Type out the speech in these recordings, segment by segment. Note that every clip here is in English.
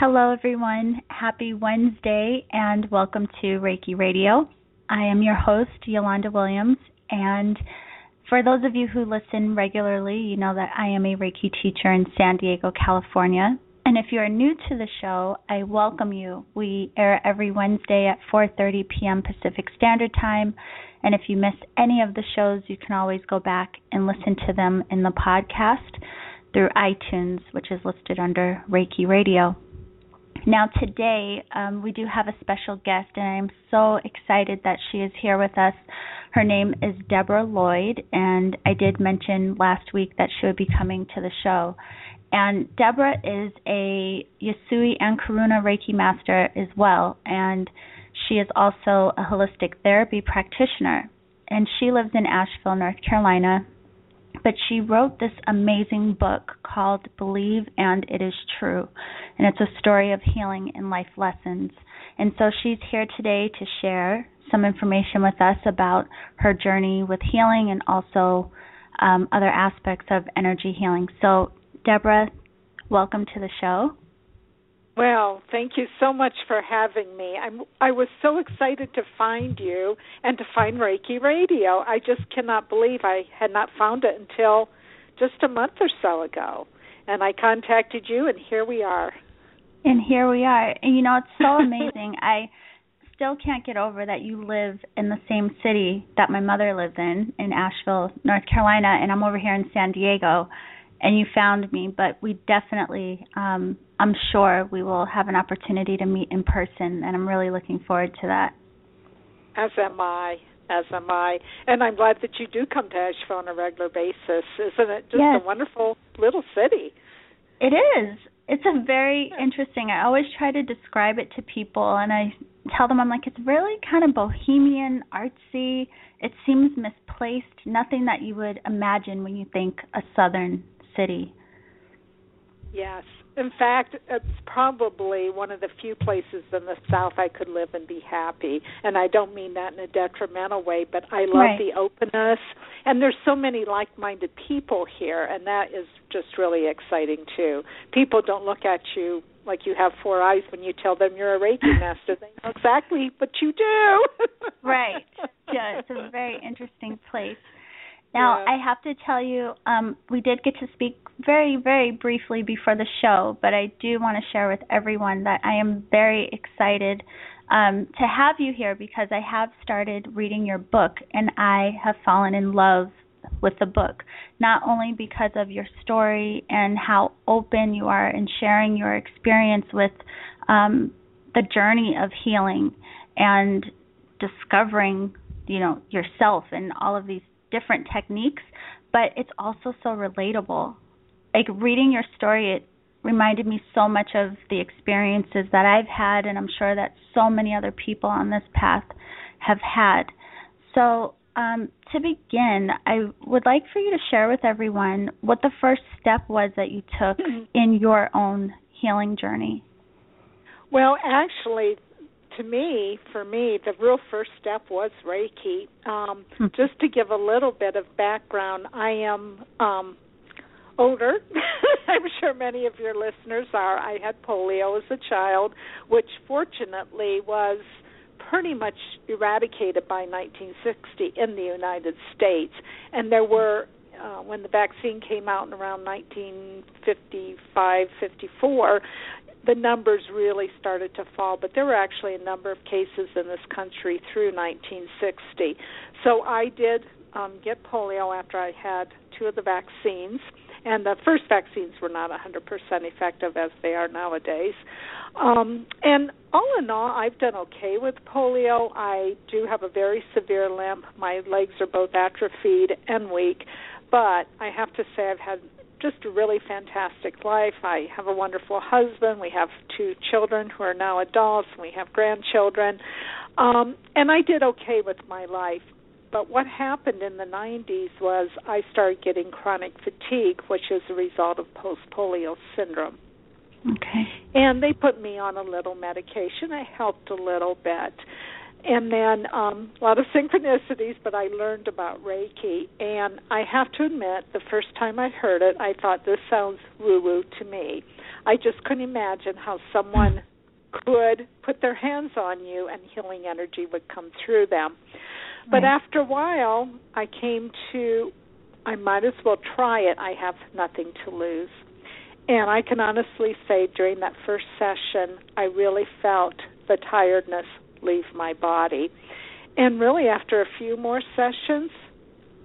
Hello, everyone. Happy Wednesday and welcome to Reiki Radio. I am your host, Yolanda Williams, and for those of you who listen regularly, you know that I am a Reiki teacher in San Diego, California. And if you are new to the show, I welcome you. We air every Wednesday at 4:30 p.m. Pacific Standard Time, and if you miss any of the shows, you can always go back and listen to them in the podcast through iTunes, which is listed under Reiki Radio. Now, today um, we do have a special guest, and I'm so excited that she is here with us. Her name is Deborah Lloyd, and I did mention last week that she would be coming to the show. And Deborah is a Usui and Karuna Reiki master as well, and she is also a holistic therapy practitioner. And she lives in Asheville, North Carolina. But she wrote this amazing book called Believe and It Is True. And it's a story of healing and life lessons. And so she's here today to share some information with us about her journey with healing and also um, other aspects of energy healing. So, Deborah, welcome to the show. Well, thank you so much for having me. I'm I was so excited to find you and to find Reiki Radio. I just cannot believe I had not found it until just a month or so ago. And I contacted you and here we are. And here we are. And you know, it's so amazing. I still can't get over that you live in the same city that my mother lives in, in Asheville, North Carolina, and I'm over here in San Diego and you found me, but we definitely um I'm sure we will have an opportunity to meet in person and I'm really looking forward to that. As am I. As am I. And I'm glad that you do come to Asheville on a regular basis. Isn't it just yes. a wonderful little city? It is. It's a very interesting. I always try to describe it to people and I tell them I'm like it's really kind of bohemian, artsy. It seems misplaced, nothing that you would imagine when you think a southern city. Yes. In fact, it's probably one of the few places in the South I could live and be happy. And I don't mean that in a detrimental way, but I love right. the openness. And there's so many like minded people here, and that is just really exciting, too. People don't look at you like you have four eyes when you tell them you're a Reiki master. They know exactly what you do. right. Yeah, it's a very interesting place. Now, yeah. I have to tell you, um, we did get to speak very, very briefly before the show, but I do want to share with everyone that I am very excited um, to have you here because I have started reading your book and I have fallen in love with the book, not only because of your story and how open you are in sharing your experience with um, the journey of healing and discovering, you know, yourself and all of these different techniques, but it's also so relatable. Like reading your story, it reminded me so much of the experiences that I've had, and I'm sure that so many other people on this path have had. So, um, to begin, I would like for you to share with everyone what the first step was that you took in your own healing journey. Well, actually, to me, for me, the real first step was Reiki. Um, Hmm. just to give a little bit of background, I am um, older. I'm sure many of your listeners are. I had polio as a child, which fortunately was pretty much eradicated by 1960 in the United States. And there were, uh, when the vaccine came out in around 1955, 54, the numbers really started to fall, but there were actually a number of cases in this country through 1960. So I did um, get polio after I had two of the vaccines, and the first vaccines were not 100% effective as they are nowadays. Um, and all in all, I've done okay with polio. I do have a very severe limp. My legs are both atrophied and weak, but I have to say I've had just a really fantastic life. I have a wonderful husband. We have two children who are now adults. We have grandchildren. Um, and I did okay with my life. But what happened in the 90s was I started getting chronic fatigue, which is a result of post polio syndrome. Okay. And they put me on a little medication. It helped a little bit and then um, a lot of synchronicities, but I learned about Reiki. And I have to admit, the first time I heard it, I thought this sounds woo woo to me. I just couldn't imagine how someone could put their hands on you and healing energy would come through them. But Right. after a while, I came to I might as well try it. I have nothing to lose. And I can honestly say during that first session, I really felt the tiredness leave my body. And really after a few more sessions,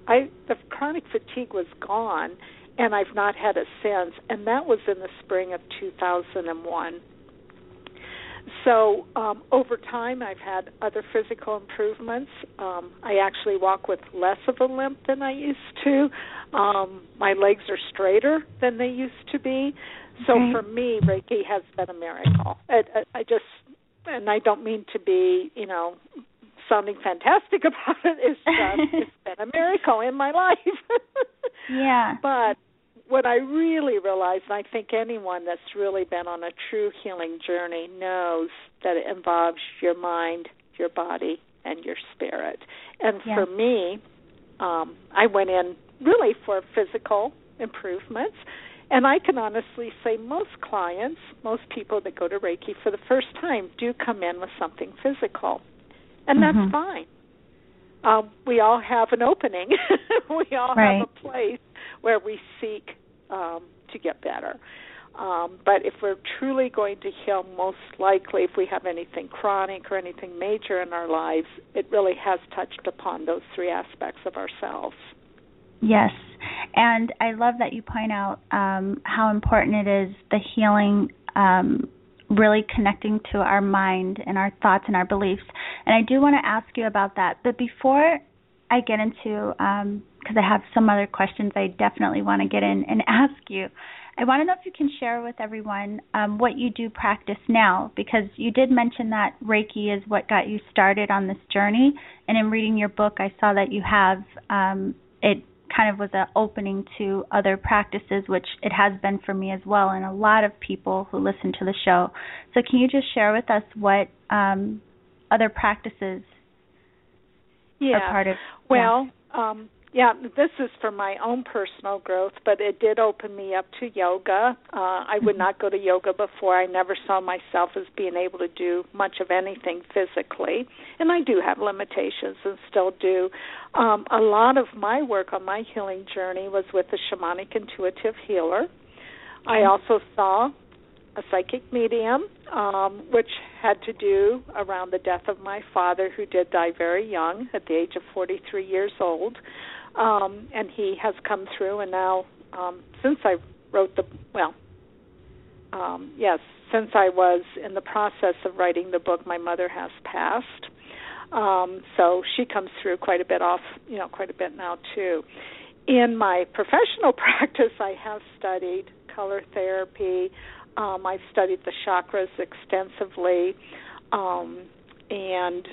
I the chronic fatigue was gone and I've not had it since and that was in the spring of 2001. So um, over time, I've had other physical improvements. Um, I actually walk with less of a limp than I used to. Um, my legs are straighter than they used to be. So Okay. for me, Reiki has been a miracle. I, I, I just, and I don't mean to be, you know, sounding fantastic about it. It's just, it's been a miracle in my life. Yeah. But what I really realized, and I think anyone that's really been on a true healing journey knows that it involves your mind, your body, and your spirit. And Yes. for me, um, I went in really for physical improvements. And I can honestly say most clients, most people that go to Reiki for the first time do come in with something physical. And that's fine. Um, we all have an opening. we all Right. have a place where we seek um, to get better. Um, but if we're truly going to heal, most likely, if we have anything chronic or anything major in our lives, it really has touched upon those three aspects of ourselves. Yes. And I love that you point out um, how important it is the healing, um, really connecting to our mind and our thoughts and our beliefs. And I do want to ask you about that. But before I get into, because I have some other questions I definitely want to get in and ask you, I want to know if you can share with everyone um, what you do practice now, because you did mention that Reiki is what got you started on this journey. And in reading your book, I saw that you have um, it kind of was an opening to other practices, which it has been for me as well, and a lot of people who listen to the show. So, can you just share with us what um, other practices Yeah. are part of? Well, um, yeah, this is for my own personal growth, but it did open me up to yoga. Uh, I would Mhm. not go to yoga before. I never saw myself as being able to do much of anything physically, and I do have limitations and still do. Um, a lot of my work on my healing journey was with a shamanic intuitive healer. I also saw a psychic medium, um, which had to do around the death of my father, who did die very young, at the age of 43 years old. Um, and he has come through, and now, um, since I wrote the, well, um, yes, since I was in the process of writing the book, my mother has passed. Um, so she comes through quite a bit off, you know, quite a bit now too. In my professional practice, I have studied color therapy. Um, I've studied the chakras extensively, um, and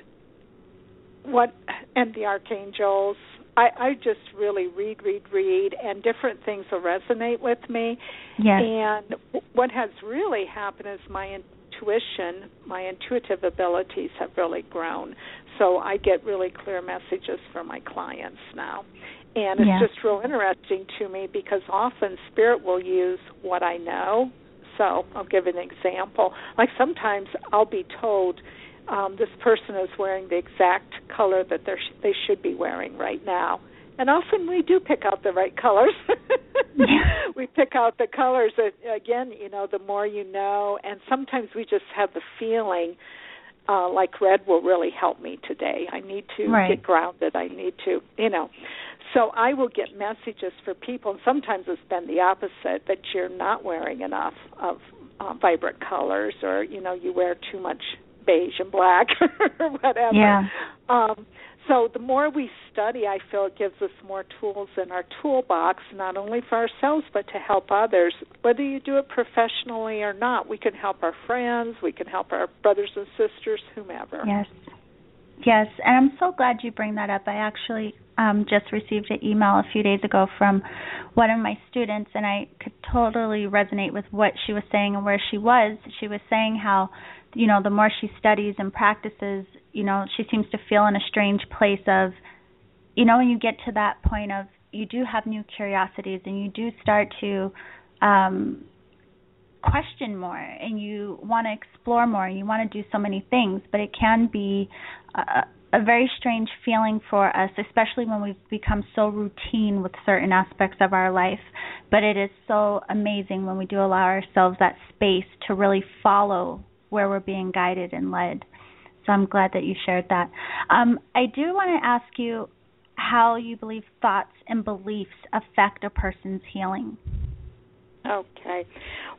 what and the archangels. I, I just really read, read, read, and different things will resonate with me. Yes. And what has really happened is my intuition, my intuitive abilities have really grown. So I get really clear messages from my clients now. And it's Yeah. just real interesting to me because often spirit will use what I know. So I'll give an example. Like sometimes I'll be told um, this person is wearing the exact color that they sh- they should be wearing right now. And often we do pick out the right colors. We pick out the colors that again, you know, the more you know and sometimes we just have the feeling uh like red will really help me today. I need to Right. get grounded. I need to, you know. So I will get messages for people and sometimes it's been the opposite that you're not wearing enough of uh, vibrant colors or you know you wear too much beige and black or whatever. Yeah. Um, so the more we study, I feel it gives us more tools in our toolbox, not only for ourselves but to help others. Whether you do it professionally or not, we can help our friends, we can help our brothers and sisters, whomever. Yes. Yes, and I'm so glad you bring that up. I actually um, just received an email a few days ago from one of my students, and I could totally resonate with what she was saying and where she was. She was saying how, you know, the more she studies and practices, you know, she seems to feel in a strange place of, you know, when you get to that point of you do have new curiosities and you do start to um question more and you want to explore more and you want to do so many things, but it can be a, a very strange feeling for us, especially when we've become so routine with certain aspects of our life. But it is so amazing when we do allow ourselves that space to really follow where we're being guided and led. So I'm glad that you shared that. Um, I do want to ask you how you believe thoughts and beliefs affect a person's healing. Okay.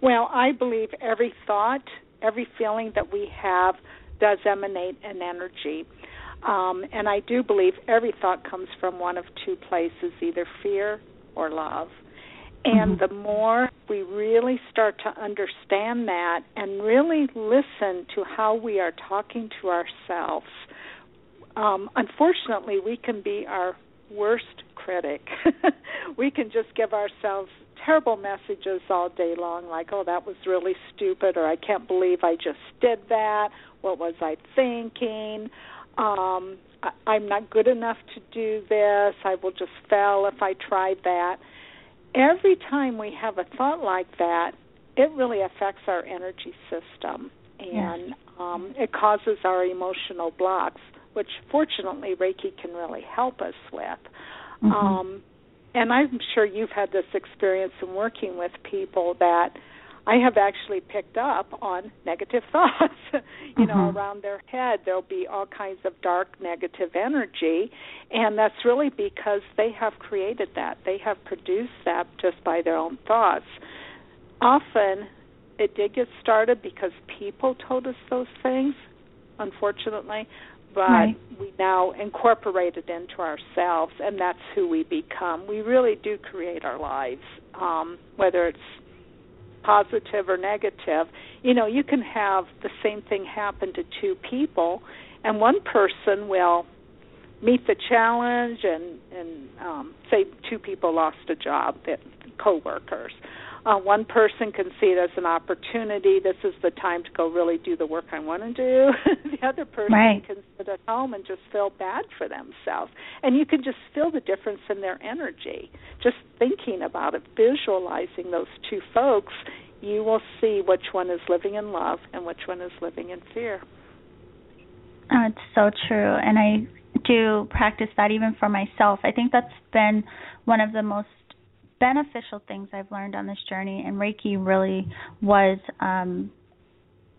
Well, I believe every thought, every feeling that we have does emanate an energy. Um, and I do believe every thought comes from one of two places, either fear or love. And mm-hmm. the more we really start to understand that and really listen to how we are talking to ourselves, um, unfortunately, we can be our worst critic. we can just give ourselves terrible messages all day long, like, oh, that was really stupid, or I can't believe I just did that. What was I thinking? Um, I, I'm not good enough to do this. I will just fail if I tried that. Every time we have a thought like that, it really affects our energy system and yes. um, it causes our emotional blocks, which fortunately Reiki can really help us with. Mm-hmm. Um, and I'm sure you've had this experience in working with people that I have actually picked up on negative thoughts. you mm-hmm. know, around their head there'll be all kinds of dark negative energy, and that's really because they have created that. They have produced that just by their own thoughts. Often it did get started because people told us those things, unfortunately, but right. we now incorporate it into ourselves, and that's who we become. We really do create our lives, um, whether it's positive or negative. You know, you can have the same thing happen to two people, and one person will meet the challenge and and um, say two people lost a job, that coworkers. Uh, one person can see it as an opportunity. This is the time to go really do the work I want to do. the other person right. can sit at home and just feel bad for themselves. And you can just feel the difference in their energy. Just thinking about it, visualizing those two folks, you will see which one is living in love and which one is living in fear. Oh, it's so true. And I do practice that even for myself. I think that's been one of the most beneficial things I've learned on this journey, and Reiki really was um,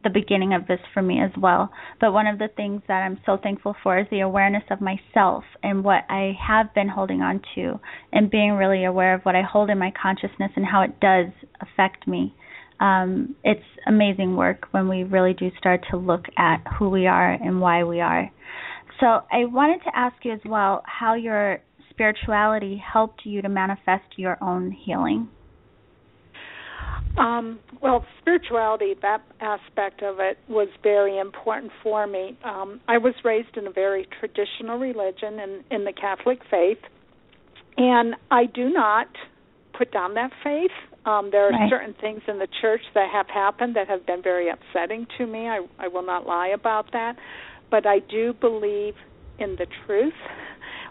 the beginning of this for me as well. But one of the things that I'm so thankful for is the awareness of myself and what I have been holding on to, and being really aware of what I hold in my consciousness and how it does affect me. Um, it's amazing work when we really do start to look at who we are and why we are. So I wanted to ask you as well how your spirituality helped you to manifest your own healing? Um, well, spirituality, that aspect of it was very important for me. Um, I was raised in a very traditional religion in, in the Catholic faith, and I do not put down that faith. Um, there are right. certain things in the church that have happened that have been very upsetting to me. I, I will not lie about that. But I do believe in the truth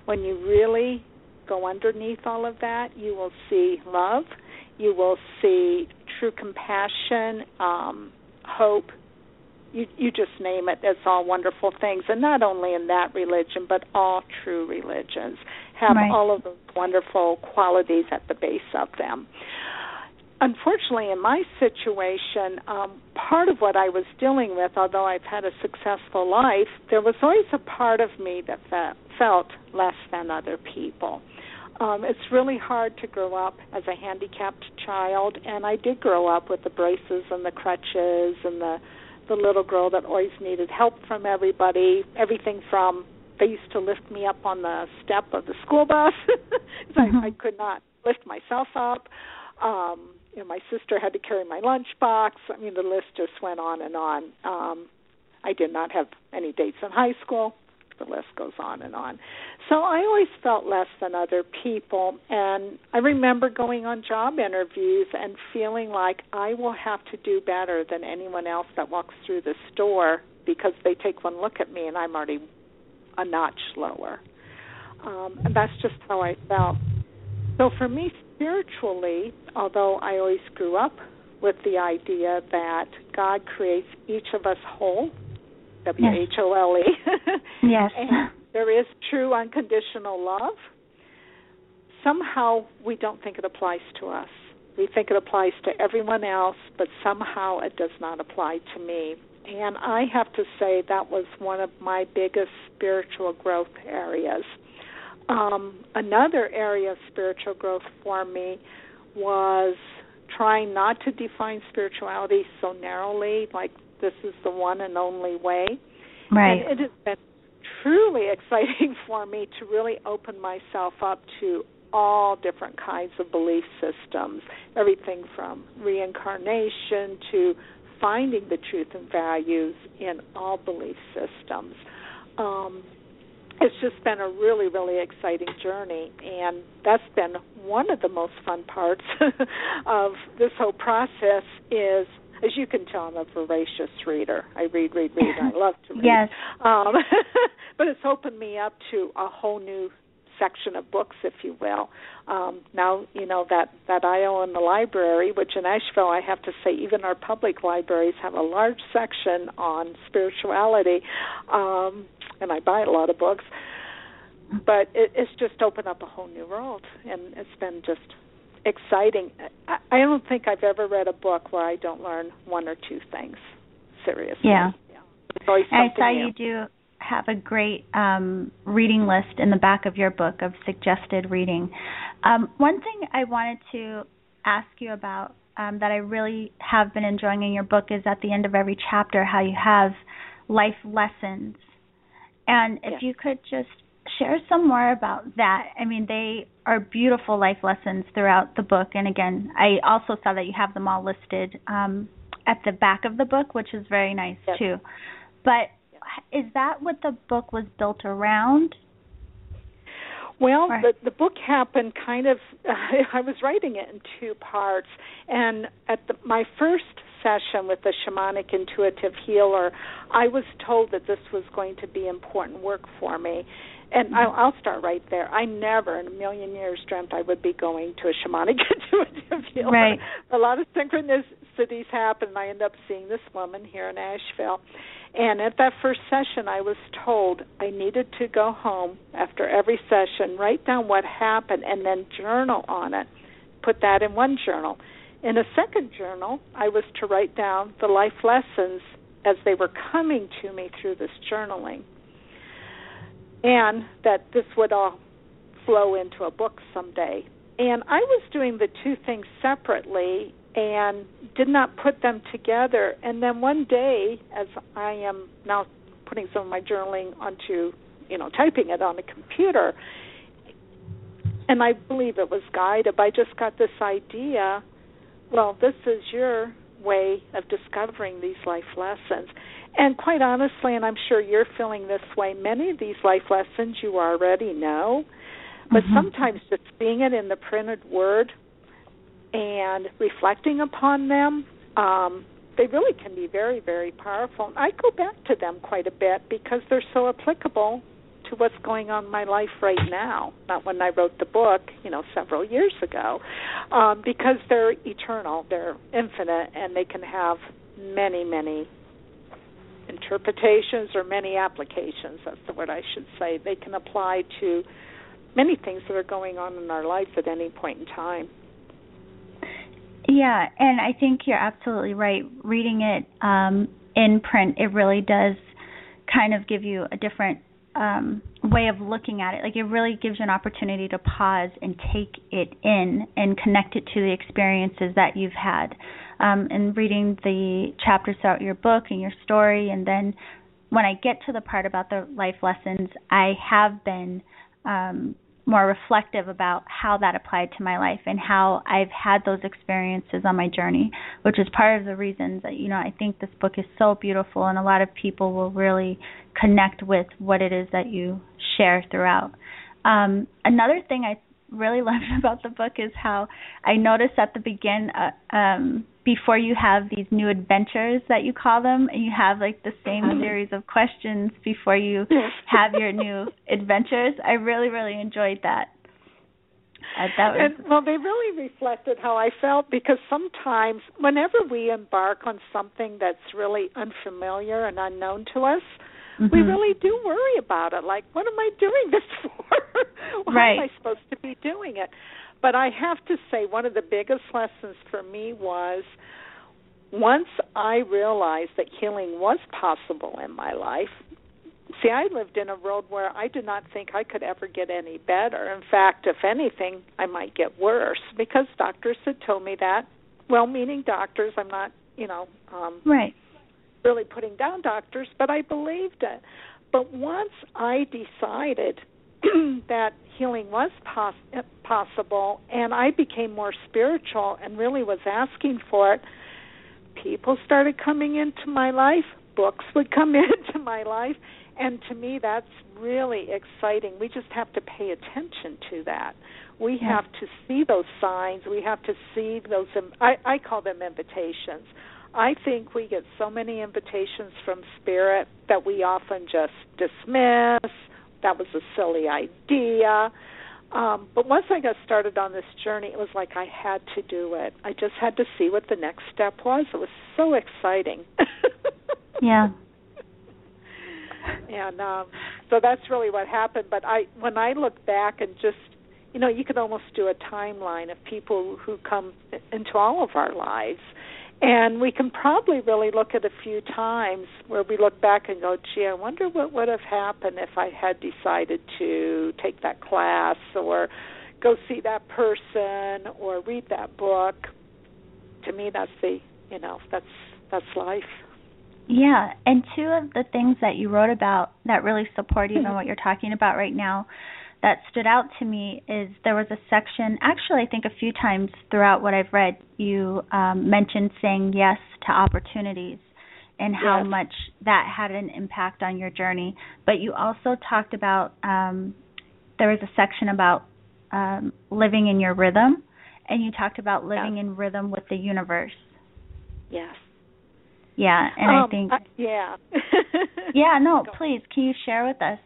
when you really go underneath all of that, you will see love, you will see true compassion, um, hope. You you just name it. It's all wonderful things, and not only in that religion, but all true religions have right. all of those wonderful qualities at the base of them unfortunately, in my situation, um, part of what I was dealing with, although I've had a successful life, there was always a part of me that fe- felt less than other people. Um, it's really hard to grow up as a handicapped child, and I did grow up with the braces and the crutches and the the little girl that always needed help from everybody. Everything from they used to lift me up on the step of the school bus. mm-hmm. I, I could not lift myself up. Um, you know, my sister had to carry my lunchbox. I mean, the list just went on and on. Um, I did not have any dates in high school. The list goes on and on. So I always felt less than other people. And I remember going on job interviews and feeling like I will have to do better than anyone else that walks through the store because they take one look at me and I'm already a notch lower. Um, and that's just how I felt. So for me, spiritually, although I always grew up with the idea that God creates each of us whole, W H O L E. Yes. and there is true unconditional love. Somehow we don't think it applies to us. We think it applies to everyone else, but somehow it does not apply to me. And I have to say that was one of my biggest spiritual growth areas. Um, another area of spiritual growth for me was trying not to define spirituality so narrowly, like this is the one and only way. Right. And it has been truly exciting for me to really open myself up to all different kinds of belief systems, everything from reincarnation to finding the truth and values in all belief systems. Um, it's just been a really, really exciting journey, and that's been one of the most fun parts of this whole process. Is as you can tell, I'm a voracious reader. I read, read, read. I love to read. Yes. Um, but it's opened me up to a whole new section of books, if you will. Um, now, you know that that I own the library, which in Asheville, I have to say, even our public libraries have a large section on spirituality, um, and I buy a lot of books. But it, it's just opened up a whole new world, and it's been just exciting. I, I don't think I've ever read a book where I don't learn one or two things. Seriously. Yeah. yeah. I saw new. you do have a great um, reading list in the back of your book of suggested reading. Um, one thing I wanted to ask you about um, that I really have been enjoying in your book is at the end of every chapter how you have life lessons. And if Yes. you could just share some more about that. I mean, they are beautiful life lessons throughout the book. And again, I also saw that you have them all listed um, at the back of the book, which is very nice Yes. too. But is that what the book was built around? Well, the the book happened kind of. I was writing it in two parts, and at the, my first session with the shamanic intuitive healer, I was told that this was going to be important work for me. And I'll, mm-hmm. I'll start right there. I never in a million years dreamt I would be going to a shamanic intuitive healer. Right. A lot of synchronicities happen, and I end up seeing this woman here in Asheville. And at that first session, I was told I needed to go home after every session, write down what happened, and then journal on it. Put that in one journal. In a second journal, I was to write down the life lessons as they were coming to me through this journaling. And that this would all flow into a book someday. And I was doing the two things separately and did not put them together. And then one day, as I am now putting some of my journaling onto, you know, typing it on the computer, and I believe it was guided, I just got this idea well, this is your way of discovering these life lessons. And quite honestly, and I'm sure you're feeling this way, many of these life lessons you already know, but Mhm. sometimes just seeing it in the printed word and reflecting upon them, um, they really can be very, very powerful. And I go back to them quite a bit because they're so applicable to what's going on in my life right now. Not when I wrote the book, you know, several years ago, um, because they're eternal, they're infinite, and they can have many, many interpretations or many applications. That's the word I should say. They can apply to many things that are going on in our life at any point in time. Yeah, and I think you're absolutely right. Reading it um, in print, it really does kind of give you a different um, way of looking at it. Like it really gives you an opportunity to pause and take it in and connect it to the experiences that you've had. Um, and reading the chapters throughout your book and your story, and then when I get to the part about the life lessons, I have been um, more reflective about how that applied to my life and how I've had those experiences on my journey, which is part of the reasons that you know I think this book is so beautiful and a lot of people will really connect with what it is that you share throughout. Um, another thing I really loved about the book is how I noticed at the begin uh, um before you have these new adventures that you call them and you have like the same Mhm. series of questions before you have your new adventures. I really really enjoyed that. Uh, that was... And well, they really reflected how I felt because sometimes, whenever we embark on something that's really unfamiliar and unknown to us, mm-hmm. we really do worry about it. Like, what am I doing this for? Why right. am I supposed to be doing it? But I have to say, one of the biggest lessons for me was once I realized that healing was possible in my life, see, I lived in a world where I did not think I could ever get any better. In fact, if anything, I might get worse because doctors had told me that. Well meaning doctors, I'm not, you know, um right. really putting down doctors, but I believed it. But once I decided that healing was pos- possible and I became more spiritual and really was asking for it, people started coming into my life, books would come into my life, and to me that's really exciting. We just have to pay attention to that. We have to see those signs. We have to see those I I call them invitations. I think we get so many invitations from spirit that we often just dismiss. That was a silly idea. Um, but once I got started on this journey, it was like I had to do it. I just had to see what the next step was. It was so exciting. yeah. And um, so that's really what happened. But I, when I look back and just, you know, you could almost do a timeline of people who come into all of our lives and we can probably really look at a few times where we look back and go, gee, I wonder what would have happened if I had decided to take that class or go see that person or read that book. To me, that's the, you know, that's that's life. Yeah, and two of the things that you wrote about that really support even what you're talking about right now that stood out to me is there was a section, actually, I think a few times throughout what I've read, you um, mentioned saying yes to opportunities and how yes. much that had an impact on your journey. But you also talked about um, there was a section about um, living in your rhythm, and you talked about living yes. in rhythm with the universe. Yes. Yeah, and um, I think. Uh, yeah. yeah, no, please, can you share with us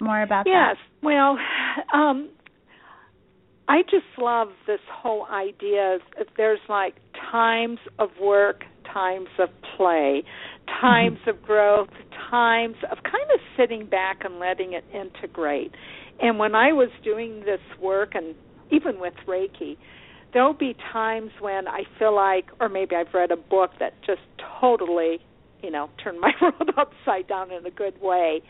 more about yes. that? Yes. Well, um, I just love this whole idea of there's like times of work, times of play, times mm-hmm. of growth, times of kind of sitting back and letting it integrate. And when I was doing this work, and even with Reiki, there'll be times when I feel like, or maybe I've read a book that just totally, you know, turned my world upside down in a good way.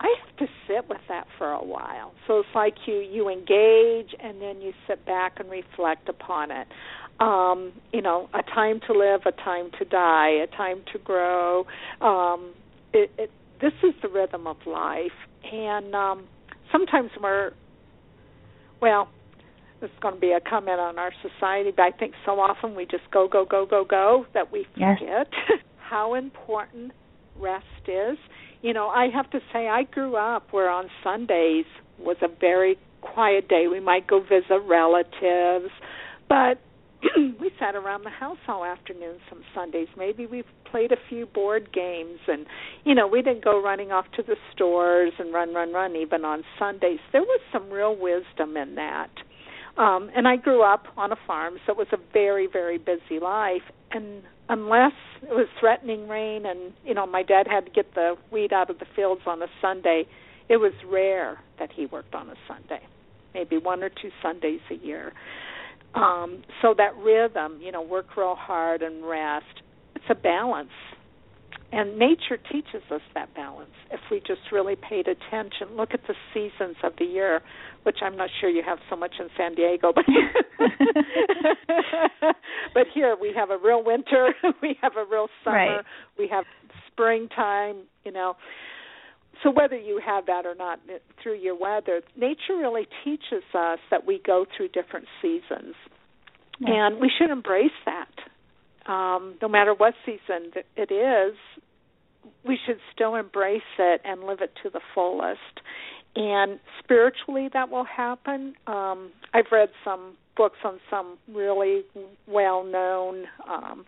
I have to sit with that for a while. So it's like you you engage and then you sit back and reflect upon it. Um, you know, a time to live, a time to die, a time to grow. Um, it, it, this is the rhythm of life, and um, sometimes we're well. This is going to be a comment on our society, but I think so often we just go, go, go, go, go that we forget yes. how important rest is you know, I have to say I grew up where on Sundays was a very quiet day. We might go visit relatives, but we sat around the house all afternoon some Sundays. Maybe we played a few board games and you know, we didn't go running off to the stores and run run run even on Sundays. There was some real wisdom in that. Um and I grew up on a farm, so it was a very very busy life and unless it was threatening rain and you know my dad had to get the wheat out of the fields on a Sunday, it was rare that he worked on a Sunday. Maybe one or two Sundays a year. Um so that rhythm, you know, work real hard and rest, it's a balance. And nature teaches us that balance if we just really paid attention. Look at the seasons of the year, which I'm not sure you have so much in San Diego, but but here we have a real winter, we have a real summer, right. we have springtime, you know. So whether you have that or not through your weather, nature really teaches us that we go through different seasons. And we should embrace that um, no matter what season it is, we should still embrace it and live it to the fullest. And spiritually, that will happen. Um, I've read some books on some really well-known um,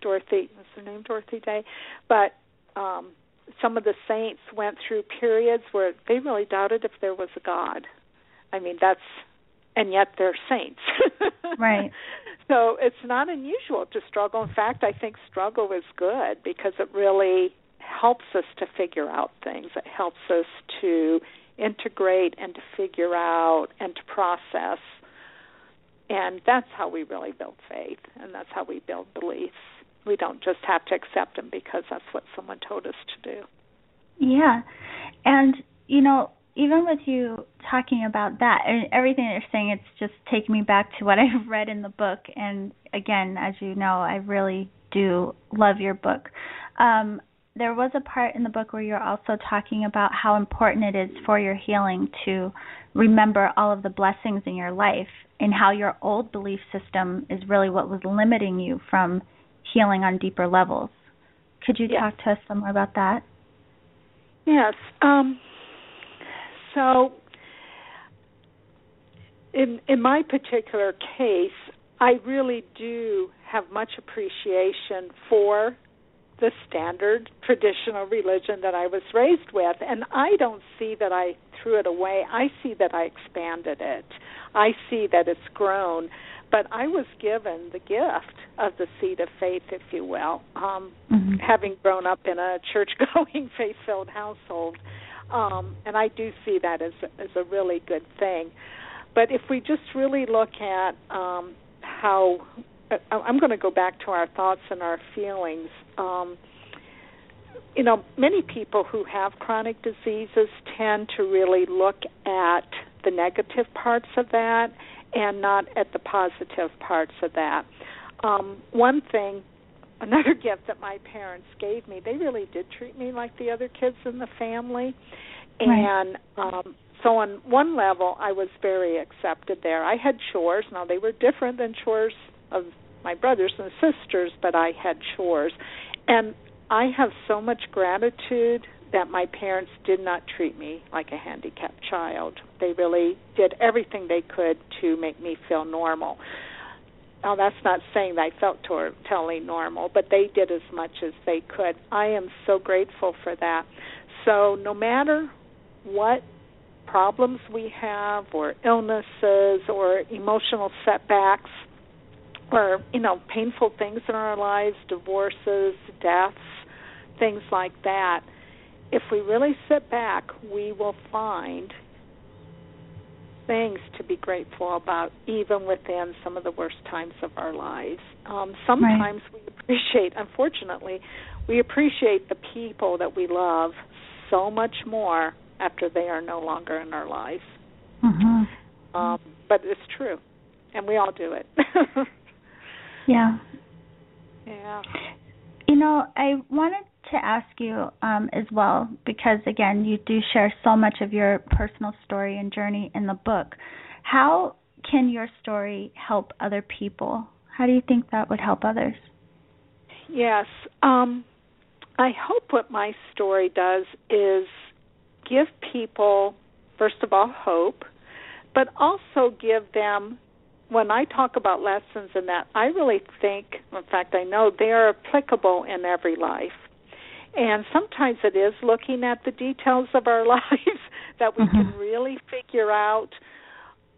Dorothy. What's her name? Dorothy Day, but um, some of the saints went through periods where they really doubted if there was a God. I mean, that's and yet they're saints. right. So it's not unusual to struggle. In fact, I think struggle is good because it really helps us to figure out things. It helps us to integrate and to figure out and to process. And that's how we really build faith, and that's how we build beliefs. We don't just have to accept them because that's what someone told us to do. Yeah. And, you know, even with you talking about that and everything that you're saying, it's just taking me back to what I've read in the book. And again, as you know, I really do love your book. Um, there was a part in the book where you're also talking about how important it is for your healing to remember all of the blessings in your life and how your old belief system is really what was limiting you from healing on deeper levels. Could you yes. talk to us some more about that? Yes. Um, so, in in my particular case, I really do have much appreciation for the standard traditional religion that I was raised with. And I don't see that I threw it away. I see that I expanded it. I see that it's grown. But I was given the gift of the seed of faith, if you will, um, mm-hmm. having grown up in a church going, faith filled household. Um, and I do see that as, as a really good thing. But if we just really look at um, how I'm going to go back to our thoughts and our feelings. Um, you know, many people who have chronic diseases tend to really look at the negative parts of that and not at the positive parts of that. Um, one thing, another gift that my parents gave me, they really did treat me like the other kids in the family. And um, so on one level I was very accepted there. I had chores. Now they were different than chores of my brothers and sisters, but I had chores. And I have so much gratitude that my parents did not treat me like a handicapped child. They really did everything they could to make me feel normal. Now, that's not saying that I felt totally normal, but they did as much as they could. I am so grateful for that. So, no matter what problems we have, or illnesses, or emotional setbacks, or you know painful things in our lives divorces deaths things like that if we really sit back we will find things to be grateful about even within some of the worst times of our lives um, sometimes right. we appreciate unfortunately we appreciate the people that we love so much more after they are no longer in our lives mm-hmm. um, but it's true and we all do it Yeah. Yeah. You know, I wanted to ask you um, as well because again, you do share so much of your personal story and journey in the book. How can your story help other people? How do you think that would help others? Yes. Um, I hope what my story does is give people, first of all, hope, but also give them when I talk about lessons and that, I really think, in fact, I know they are applicable in every life. And sometimes it is looking at the details of our lives that we mm-hmm. can really figure out.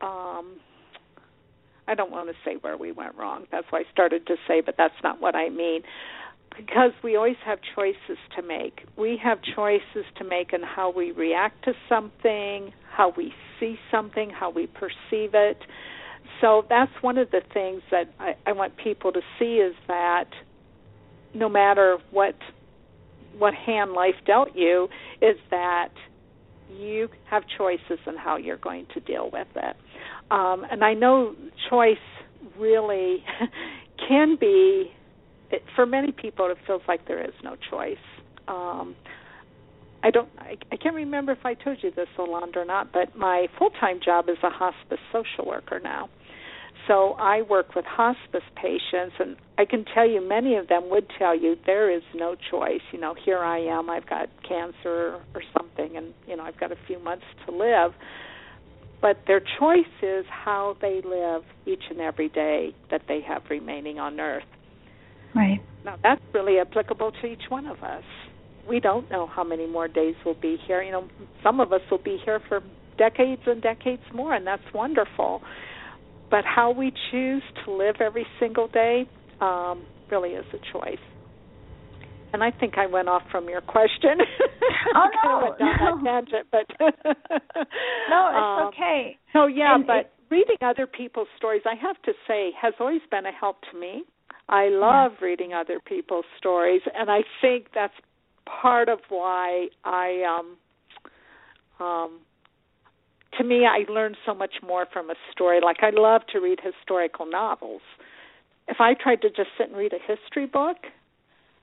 Um, I don't want to say where we went wrong. That's why I started to say, but that's not what I mean. Because we always have choices to make. We have choices to make in how we react to something, how we see something, how we perceive it so that's one of the things that I, I want people to see is that no matter what what hand life dealt you, is that you have choices in how you're going to deal with it. Um, and I know choice really can be, it, for many people, it feels like there is no choice. Um, I don't, I, I can't remember if I told you this, Yolanda, or not, but my full time job is a hospice social worker now. So I work with hospice patients, and I can tell you many of them would tell you there is no choice. You know, here I am, I've got cancer or something, and you know I've got a few months to live. But their choice is how they live each and every day that they have remaining on Earth. Right. Now that's really applicable to each one of us. We don't know how many more days we'll be here. You know, some of us will be here for decades and decades more, and that's wonderful. But how we choose to live every single day um, really is a choice. And I think I went off from your question. Oh no, no, went down no. that tangent, but no, it's um, okay. So yeah, And but it- reading other people's stories, I have to say, has always been a help to me. I love reading other people's stories, and I think that's part of why I um um to me I learn so much more from a story. Like I love to read historical novels. If I tried to just sit and read a history book,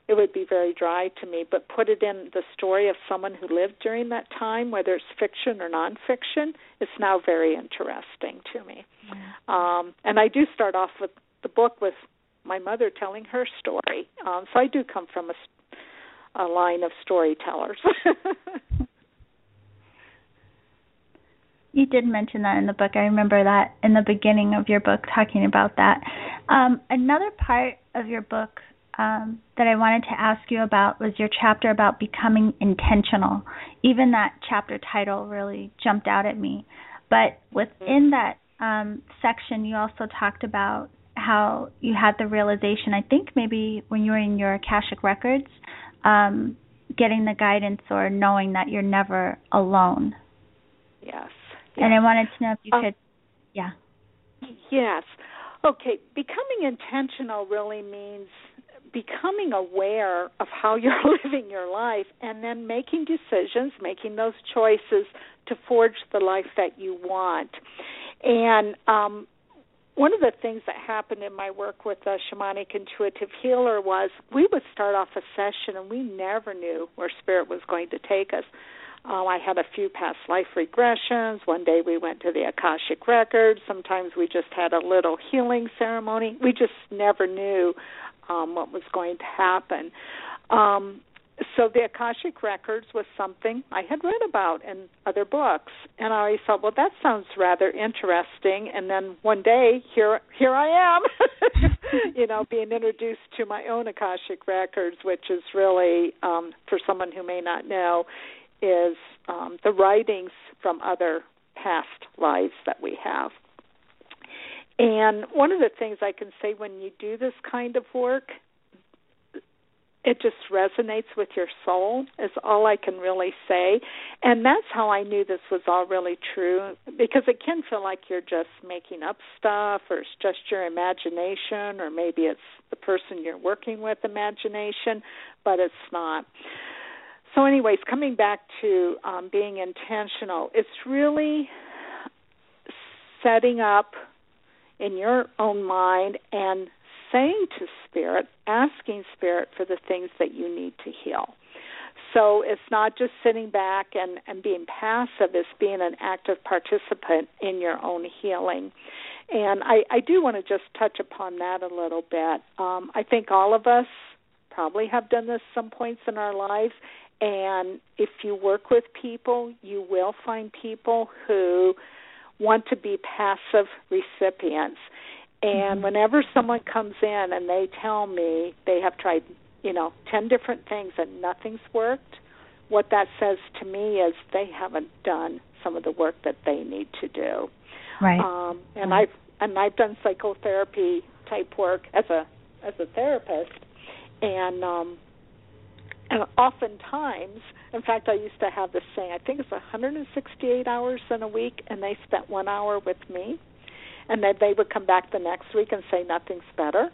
it would be very dry to me, but put it in the story of someone who lived during that time, whether it's fiction or nonfiction, it's now very interesting to me. Um, and I do start off with the book with my mother telling her story. Um, so I do come from a, s- a line of storytellers. You did mention that in the book. I remember that in the beginning of your book talking about that. Um, another part of your book um, that I wanted to ask you about was your chapter about becoming intentional. Even that chapter title really jumped out at me. But within that um, section, you also talked about how you had the realization, I think maybe when you were in your Akashic Records, um, getting the guidance or knowing that you're never alone. yes. And I wanted to know if you Um, could, yeah. Yes. Okay, becoming intentional really means becoming aware of how you're living your life and then making decisions, making those choices to forge the life that you want. And um one of the things that happened in my work with a shamanic intuitive healer was we would start off a session and we never knew where spirit was going to take us. Um, I had a few past life regressions. One day we went to the Akashic Records. Sometimes we just had a little healing ceremony. We just never knew um, what was going to happen. Um, so the Akashic Records was something I had read about in other books, and I always thought, well, that sounds rather interesting. And then one day, here, here I am, you know, being introduced to my own Akashic Records, which is really, um, for someone who may not know, is um, the writings from other past lives that we have. And one of the things I can say when you do this kind of work, it just resonates with your soul is all I can really say. And that's how I knew this was all really true because it can feel like you're just making up stuff or it's just your imagination or maybe it's the person you're working with imagination, but it's not. So anyways, coming back to um being intentional, it's really setting up in your own mind and saying to spirit, asking spirit for the things that you need to heal. So it's not just sitting back and, and being passive, it's being an active participant in your own healing. And I, I do want to just touch upon that a little bit. Um, I think all of us probably have done this some points in our lives. And if you work with people, you will find people who want to be passive recipients. And whenever someone comes in and they tell me they have tried, you know, 10 different things and nothing's worked, what that says to me is they haven't done some of the work that they need to do. Right. Um and Right. I've and I've done psychotherapy type work as a as a therapist and um and oftentimes in fact I used to have this saying, I think it's 168 hours in a week and they spent 1 hour with me and then they would come back the next week and say nothing's better.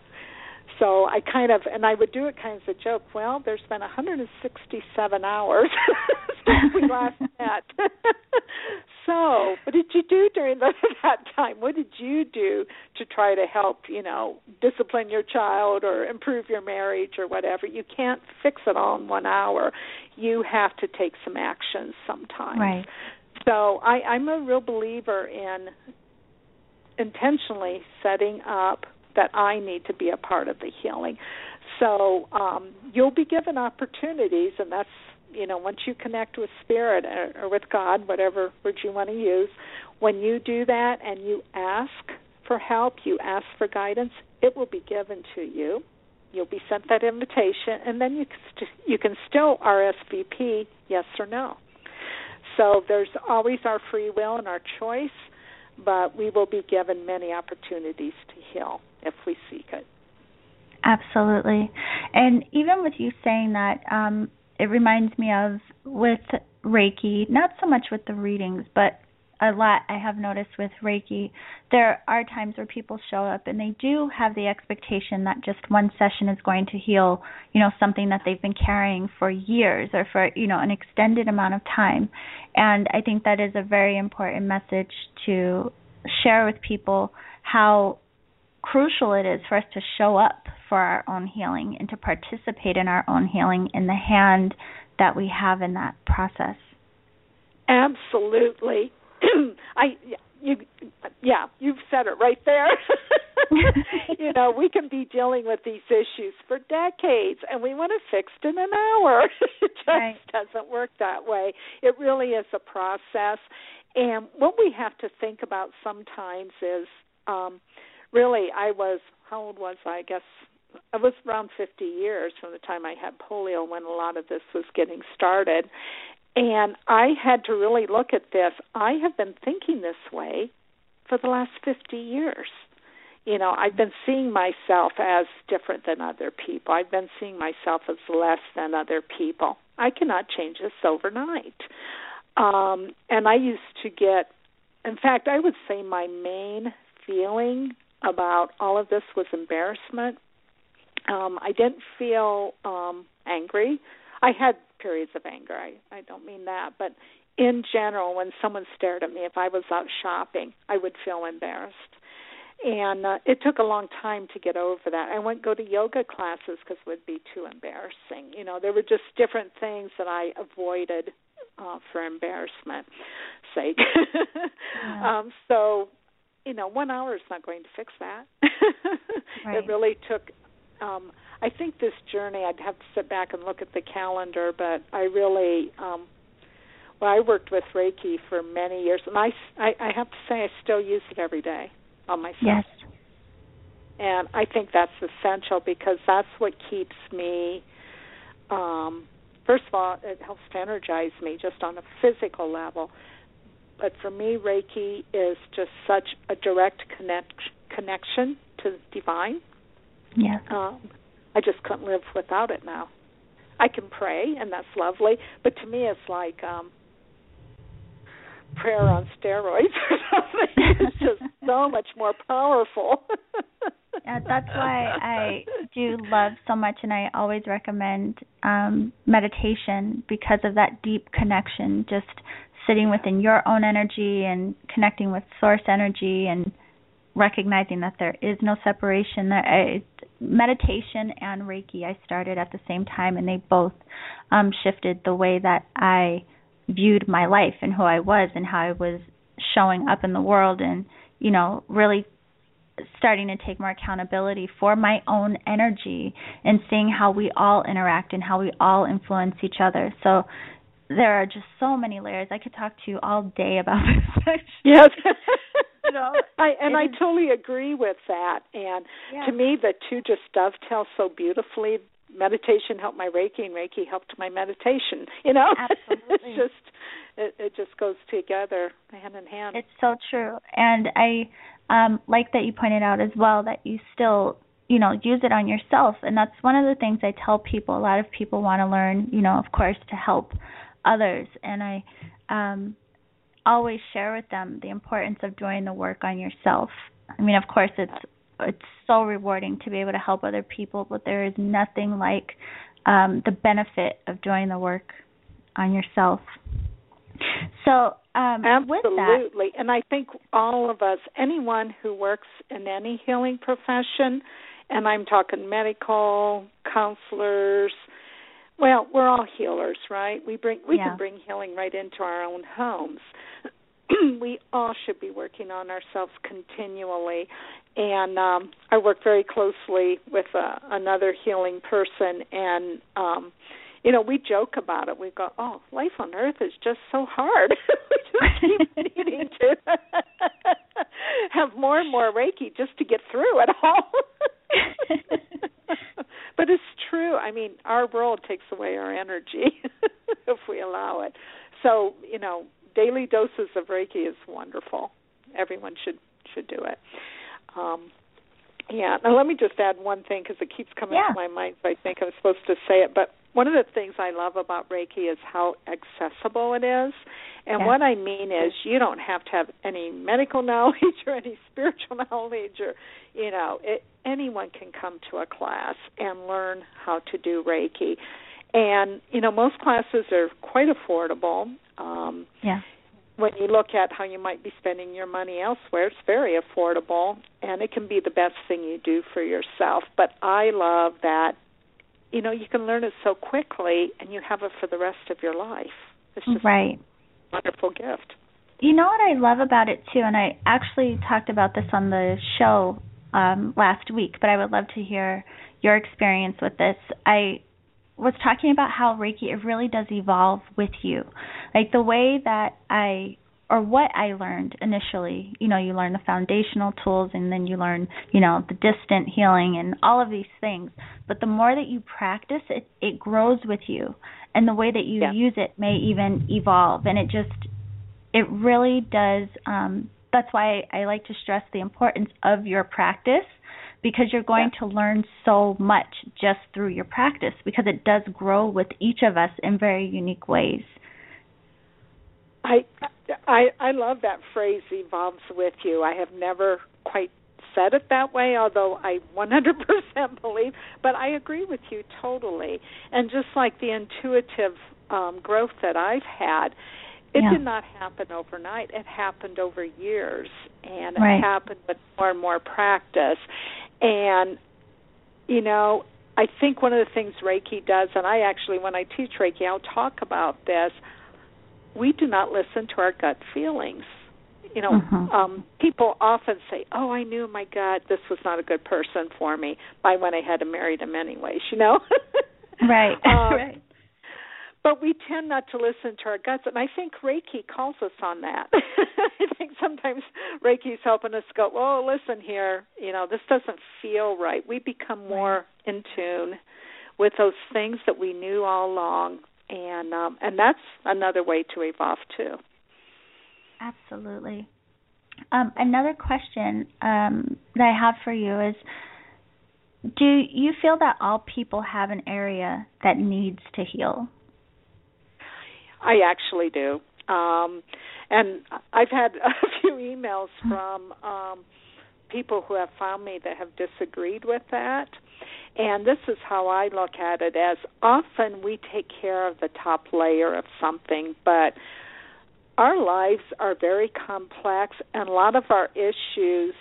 So I kind of, and I would do it kind of as a joke. Well, there's been 167 hours since we last met. so, what did you do during the, that time? What did you do to try to help, you know, discipline your child or improve your marriage or whatever? You can't fix it all in one hour. You have to take some actions sometimes. Right. So I, I'm a real believer in intentionally setting up that I need to be a part of the healing. So um, you'll be given opportunities, and that's you know once you connect with spirit or, or with God, whatever word you want to use, when you do that and you ask for help, you ask for guidance, it will be given to you. You'll be sent that invitation, and then you can st- you can still RSVP yes or no. So there's always our free will and our choice, but we will be given many opportunities to heal if we seek it. Absolutely. And even with you saying that, um, it reminds me of with Reiki, not so much with the readings, but a lot I have noticed with Reiki, there are times where people show up and they do have the expectation that just one session is going to heal, you know, something that they've been carrying for years or for, you know, an extended amount of time. And I think that is a very important message to share with people how crucial it is for us to show up for our own healing and to participate in our own healing in the hand that we have in that process. Absolutely. I you yeah, you've said it right there. you know, we can be dealing with these issues for decades and we want it fixed in an hour. it just right. doesn't work that way. It really is a process. And what we have to think about sometimes is um really I was how old was I? I guess I was around 50 years from the time I had polio when a lot of this was getting started. And I had to really look at this. I have been thinking this way for the last 50 years. You know, I've been seeing myself as different than other people. I've been seeing myself as less than other people. I cannot change this overnight. Um, and I used to get, in fact, I would say my main feeling about all of this was embarrassment. Um, I didn't feel um, angry. I had periods of anger. I I don't mean that, but in general, when someone stared at me, if I was out shopping, I would feel embarrassed. And uh, it took a long time to get over that. I wouldn't go to yoga classes because it would be too embarrassing. You know, there were just different things that I avoided uh, for embarrassment sake. yeah. um, so, you know, one hour is not going to fix that. right. It really took um I think this journey I'd have to sit back and look at the calendar, but I really um well I worked with Reiki for many years and I I, I have to say I still use it every day on myself. Yes. And I think that's essential because that's what keeps me um first of all it helps to energize me just on a physical level. But for me Reiki is just such a direct connect connection to the divine yeah. Um, I just couldn't live without it now. I can pray, and that's lovely, but to me, it's like um prayer on steroids or something. It's just so much more powerful. yeah, that's why I do love so much, and I always recommend um meditation because of that deep connection. Just sitting within your own energy and connecting with source energy and recognizing that there is no separation. There, meditation and Reiki I started at the same time, and they both um, shifted the way that I viewed my life and who I was and how I was showing up in the world, and you know, really starting to take more accountability for my own energy and seeing how we all interact and how we all influence each other. So there are just so many layers. I could talk to you all day about this. yes. you know, I and I totally agree with that. And yeah. to me, the two just dovetail so beautifully. Meditation helped my Reiki, and Reiki helped my meditation. You know, Absolutely. it's just it, it just goes together hand in hand. It's so true, and I um like that you pointed out as well that you still you know use it on yourself and that's one of the things i tell people a lot of people want to learn you know of course to help others and i um always share with them the importance of doing the work on yourself. I mean, of course, it's it's so rewarding to be able to help other people, but there is nothing like um, the benefit of doing the work on yourself. So, um, absolutely, and I think all of us, anyone who works in any healing profession, and I'm talking medical, counselors, well, we're all healers, right? We bring we yeah. can bring healing right into our own homes. we all should be working on ourselves continually. And um I work very closely with uh, another healing person and um you know, we joke about it. We go, "Oh, life on earth is just so hard." we just keep needing to have more and more Reiki just to get through it all. But it's true. I mean, our world takes away our energy if we allow it. so you know, daily doses of Reiki is wonderful. Everyone should should do it. Um, yeah. Now let me just add one thing because it keeps coming yeah. to my mind. So I think I'm supposed to say it, but one of the things I love about Reiki is how accessible it is. And yeah. what I mean is you don't have to have any medical knowledge or any spiritual knowledge or you know, it, anyone can come to a class and learn how to do Reiki. And you know, most classes are quite affordable. Um yeah when you look at how you might be spending your money elsewhere, it's very affordable and it can be the best thing you do for yourself. But I love that you know, you can learn it so quickly and you have it for the rest of your life. It's just right. a wonderful gift. You know what I love about it too, and I actually talked about this on the show um last week, but I would love to hear your experience with this. I was talking about how Reiki it really does evolve with you. Like the way that I or what I learned initially, you know, you learn the foundational tools and then you learn, you know, the distant healing and all of these things. But the more that you practice it, it grows with you. And the way that you yeah. use it may even evolve and it just it really does um that's why I like to stress the importance of your practice because you're going yeah. to learn so much just through your practice because it does grow with each of us in very unique ways. I I I love that phrase evolves with you. I have never quite said it that way, although I 100% believe, but I agree with you totally. And just like the intuitive um growth that I've had, it yeah. did not happen overnight. It happened over years and it right. happened with more and more practice. And you know, I think one of the things Reiki does and I actually when I teach Reiki I'll talk about this we do not listen to our gut feelings. You know, mm-hmm. um, people often say, "Oh, I knew my gut. This was not a good person for me." I went ahead and married him anyways. You know, right, um, right. But we tend not to listen to our guts, and I think Reiki calls us on that. I think sometimes Reiki's helping us go, "Oh, listen here. You know, this doesn't feel right." We become more in tune with those things that we knew all along and um, and that's another way to evolve too. Absolutely. Um, another question um, that I have for you is: Do you feel that all people have an area that needs to heal? I actually do, um, and I've had a few emails from um, people who have found me that have disagreed with that. And this is how I look at it as often we take care of the top layer of something, but our lives are very complex and a lot of our issues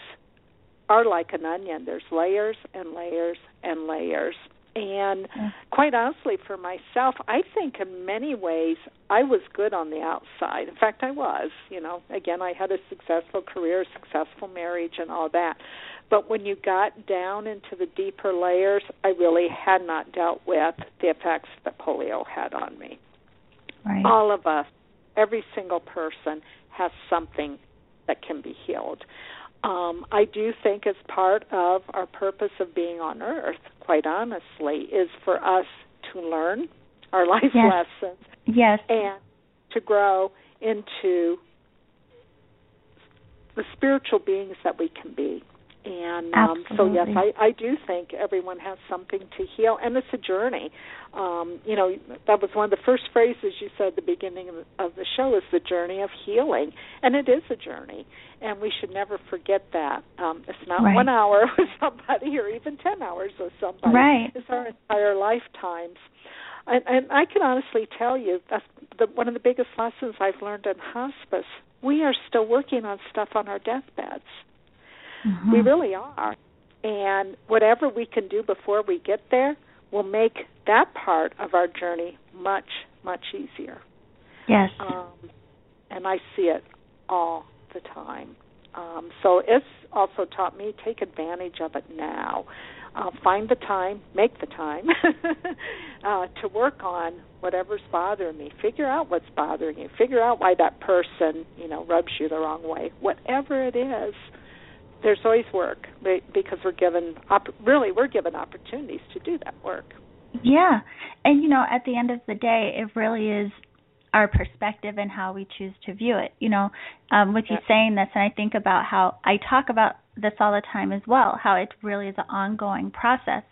are like an onion. There's layers and layers and layers. And mm. quite honestly, for myself, I think in many ways I was good on the outside. In fact, I was. You know, again, I had a successful career, successful marriage, and all that. But when you got down into the deeper layers, I really had not dealt with the effects that polio had on me. Right. All of us, every single person, has something that can be healed. Um, I do think as part of our purpose of being on earth, quite honestly, is for us to learn our life yes. lessons yes. and to grow into the spiritual beings that we can be. And um, so, yes, I, I do think everyone has something to heal, and it's a journey. Um, you know, that was one of the first phrases you said at the beginning of, of the show is the journey of healing, and it is a journey, and we should never forget that. Um, it's not right. one hour with somebody, or even ten hours with somebody. Right. It's our entire lifetimes. And, and I can honestly tell you that's the, one of the biggest lessons I've learned in hospice. We are still working on stuff on our deathbeds. Mm-hmm. We really are. And whatever we can do before we get there will make that part of our journey much, much easier. Yes. Um, and I see it all the time. Um, so it's also taught me take advantage of it now. Uh, find the time, make the time uh, to work on whatever's bothering me. Figure out what's bothering you. Figure out why that person, you know, rubs you the wrong way. Whatever it is, there's always work because we're given really we're given opportunities to do that work. Yeah, and you know, at the end of the day, it really is our perspective and how we choose to view it. You know, um, with you saying this, and I think about how I talk about this all the time as well, how it really is an ongoing process.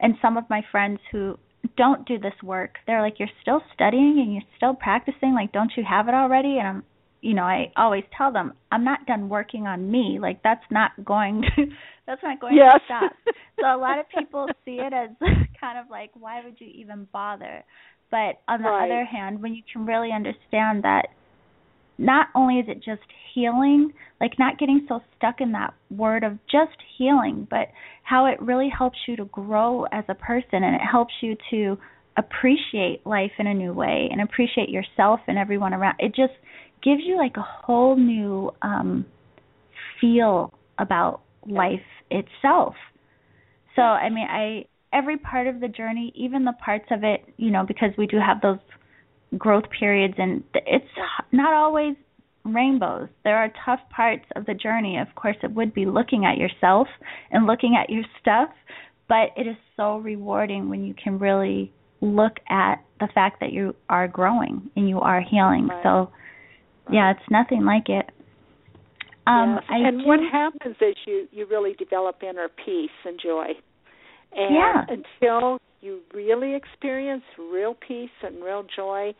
And some of my friends who don't do this work, they're like, You're still studying and you're still practicing, like, don't you have it already? And I'm you know, I always tell them, I'm not done working on me. Like that's not going to that's not going yes. to stop. So a lot of people see it as kind of like, why would you even bother? But on the right. other hand, when you can really understand that not only is it just healing, like not getting so stuck in that word of just healing, but how it really helps you to grow as a person and it helps you to appreciate life in a new way and appreciate yourself and everyone around. It just gives you like a whole new um feel about life itself. So, I mean, I every part of the journey, even the parts of it, you know, because we do have those growth periods and it's not always rainbows. There are tough parts of the journey. Of course, it would be looking at yourself and looking at your stuff, but it is so rewarding when you can really look at the fact that you are growing and you are healing. Right. So, yeah, it's nothing like it. Um, yes. and do, what happens is you you really develop inner peace and joy. And yeah. until you really experience real peace and real joy,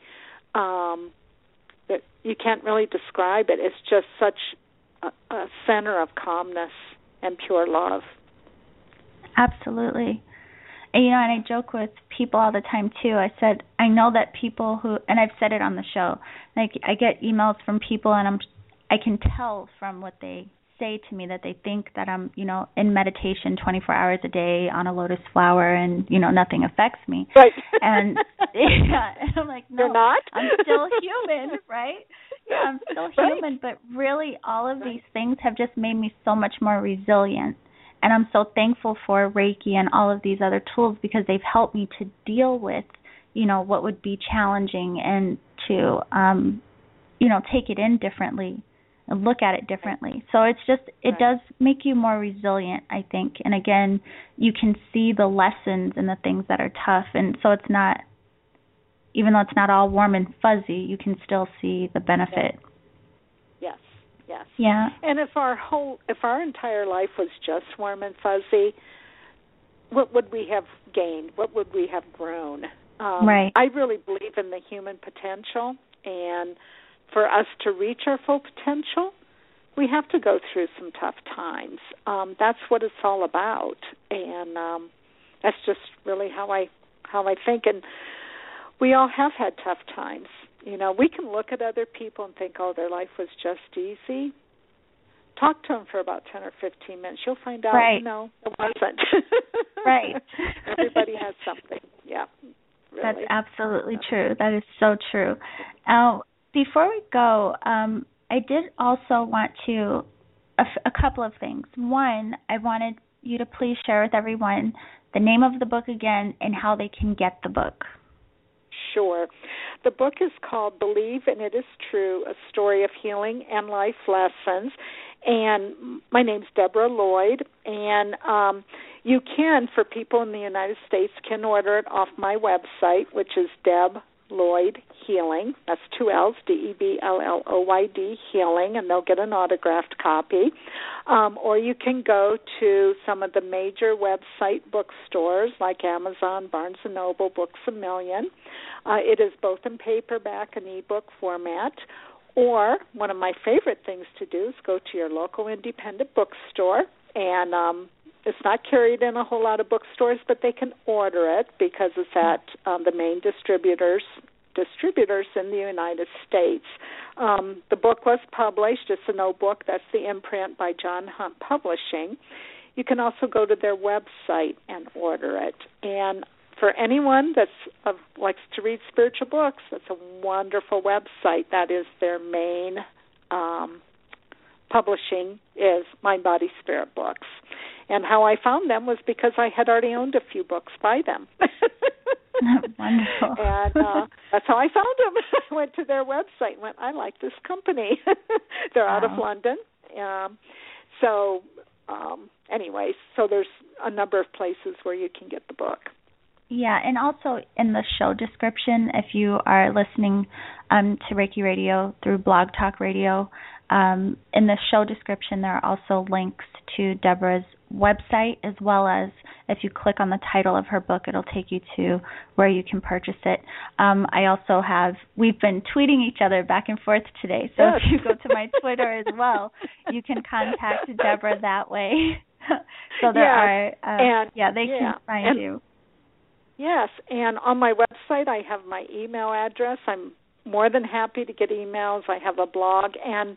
um, that you can't really describe it. It's just such a, a center of calmness and pure love. Absolutely. And, you know, and I joke with people all the time too. I said I know that people who, and I've said it on the show. Like I get emails from people, and I'm, I can tell from what they say to me that they think that I'm, you know, in meditation 24 hours a day on a lotus flower, and you know nothing affects me. Right. And yeah, and I'm like, no, You're not. I'm still human, right? Yeah, I'm still right. human, but really, all of right. these things have just made me so much more resilient and I'm so thankful for Reiki and all of these other tools because they've helped me to deal with, you know, what would be challenging and to um you know, take it in differently and look at it differently. So it's just it right. does make you more resilient, I think. And again, you can see the lessons and the things that are tough and so it's not even though it's not all warm and fuzzy, you can still see the benefit. Yes. Yes. Yeah. And if our whole if our entire life was just warm and fuzzy, what would we have gained? What would we have grown? Um, right. I really believe in the human potential, and for us to reach our full potential, we have to go through some tough times. Um, that's what it's all about, and um, that's just really how I how I think. And we all have had tough times. You know, we can look at other people and think, "Oh, their life was just easy." Talk to them for about ten or fifteen minutes. You'll find out, right. no, it wasn't. right. Everybody has something. Yeah. Really. That's absolutely true. That is so true. Now, before we go, um, I did also want to a, a couple of things. One, I wanted you to please share with everyone the name of the book again and how they can get the book. Sure. The book is called Believe and It Is True A Story of Healing and Life Lessons. And my name's Deborah Lloyd. And um, you can, for people in the United States, can order it off my website, which is Deb Lloyd Healing. That's two L's, D E B L L O Y D Healing, and they'll get an autographed copy. Um, or you can go to some of the major website bookstores like Amazon, Barnes and Noble, Books a Million. Uh, it is both in paperback and ebook format. Or one of my favorite things to do is go to your local independent bookstore and um, it's not carried in a whole lot of bookstores, but they can order it because it's at um, the main distributors distributors in the United States. Um, the book was published. It's an O-Book. That's the imprint by John Hunt Publishing. You can also go to their website and order it. And for anyone that's uh, likes to read spiritual books, that's a wonderful website. That is their main um, publishing is Mind Body Spirit Books. And how I found them was because I had already owned a few books by them. Wonderful. and uh, that's how I found them. I went to their website and went, I like this company. They're wow. out of London. Um, so, um, anyways, so there's a number of places where you can get the book. Yeah, and also in the show description, if you are listening um, to Reiki Radio through Blog Talk Radio, um, in the show description there are also links to Deborah's website as well as if you click on the title of her book, it'll take you to where you can purchase it. Um, I also have we've been tweeting each other back and forth today, so if you go to my Twitter as well, you can contact Deborah that way. so there yes. are, uh, and, yeah, they yeah. can find and, you. Yes, and on my website I have my email address. I'm more than happy to get emails. I have a blog and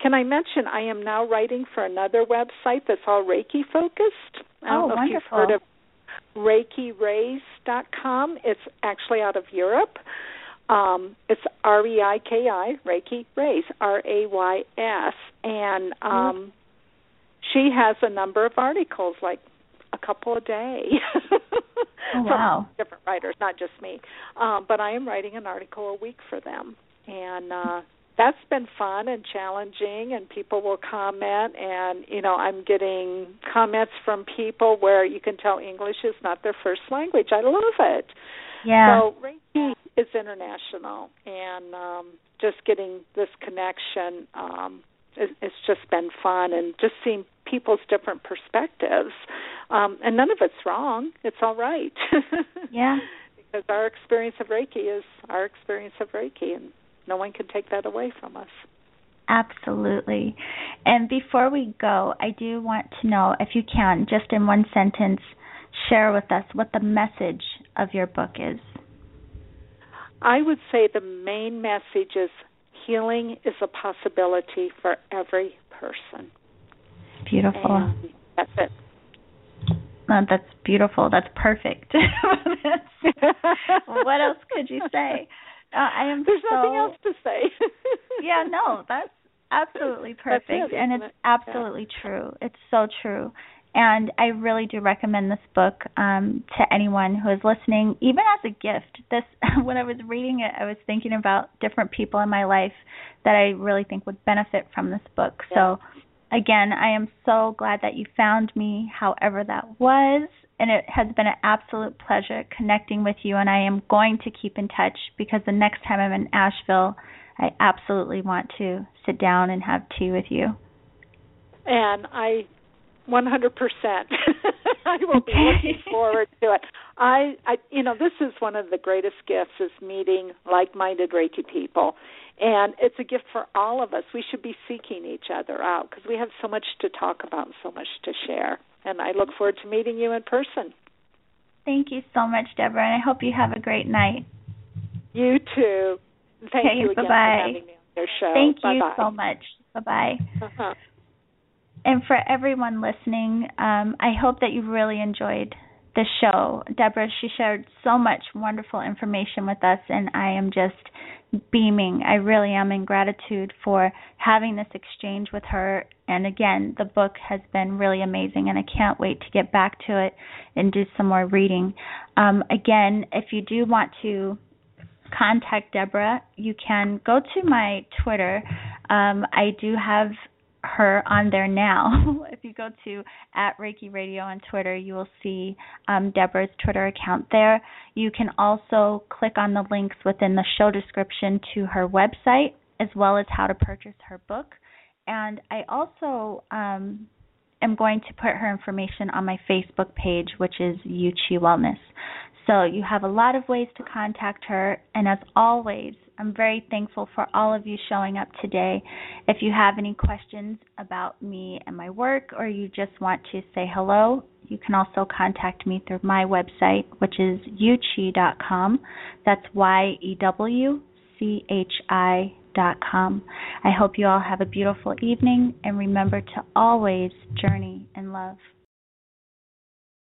can I mention I am now writing for another website that's all Reiki focused. I don't oh, know wonderful. if you've heard of ReikiRays.com. It's actually out of Europe. Um, it's R E I K I, Reiki Rays, R A Y S. And um, she has a number of articles, like a couple a day. oh, wow. From different writers, not just me. Um, but I am writing an article a week for them. And uh, that's been fun and challenging and people will comment and you know i'm getting comments from people where you can tell english is not their first language i love it yeah so reiki is international and um just getting this connection um it, it's just been fun and just seeing people's different perspectives um and none of it's wrong it's all right yeah because our experience of reiki is our experience of reiki and no one can take that away from us. Absolutely. And before we go, I do want to know if you can, just in one sentence, share with us what the message of your book is. I would say the main message is healing is a possibility for every person. Beautiful. And that's it. Oh, that's beautiful. That's perfect. what else could you say? Uh, I am There's so, nothing else to say. yeah, no, that's absolutely perfect, it, and it's it? absolutely yeah. true. It's so true, and I really do recommend this book um, to anyone who is listening, even as a gift. This, when I was reading it, I was thinking about different people in my life that I really think would benefit from this book. Yeah. So, again, I am so glad that you found me, however that was and it has been an absolute pleasure connecting with you and I am going to keep in touch because the next time I'm in Asheville I absolutely want to sit down and have tea with you. And I 100% I will be looking forward to it. I I you know this is one of the greatest gifts is meeting like-minded Reiki people. And it's a gift for all of us. We should be seeking each other out because we have so much to talk about and so much to share and I look forward to meeting you in person. Thank you so much, Deborah, and I hope you have a great night. You too. Thank Okay, you again bye-bye. for having me on your show. Thank you Bye-bye. so much. Bye bye. Uh-huh. And for everyone listening, um, I hope that you really enjoyed the show. Deborah, she shared so much wonderful information with us, and I am just beaming. I really am in gratitude for having this exchange with her. And again, the book has been really amazing, and I can't wait to get back to it and do some more reading. Um, again, if you do want to contact Deborah, you can go to my Twitter. Um, I do have her on there now. if you go to at Reiki Radio on Twitter, you will see um, Deborah's Twitter account there. You can also click on the links within the show description to her website, as well as how to purchase her book. And I also um, am going to put her information on my Facebook page, which is Yuchi Wellness. So you have a lot of ways to contact her. And as always, I'm very thankful for all of you showing up today. If you have any questions about me and my work, or you just want to say hello, you can also contact me through my website, which is yuchi.com. That's Y E W C H dot com. I hope you all have a beautiful evening and remember to always journey in love.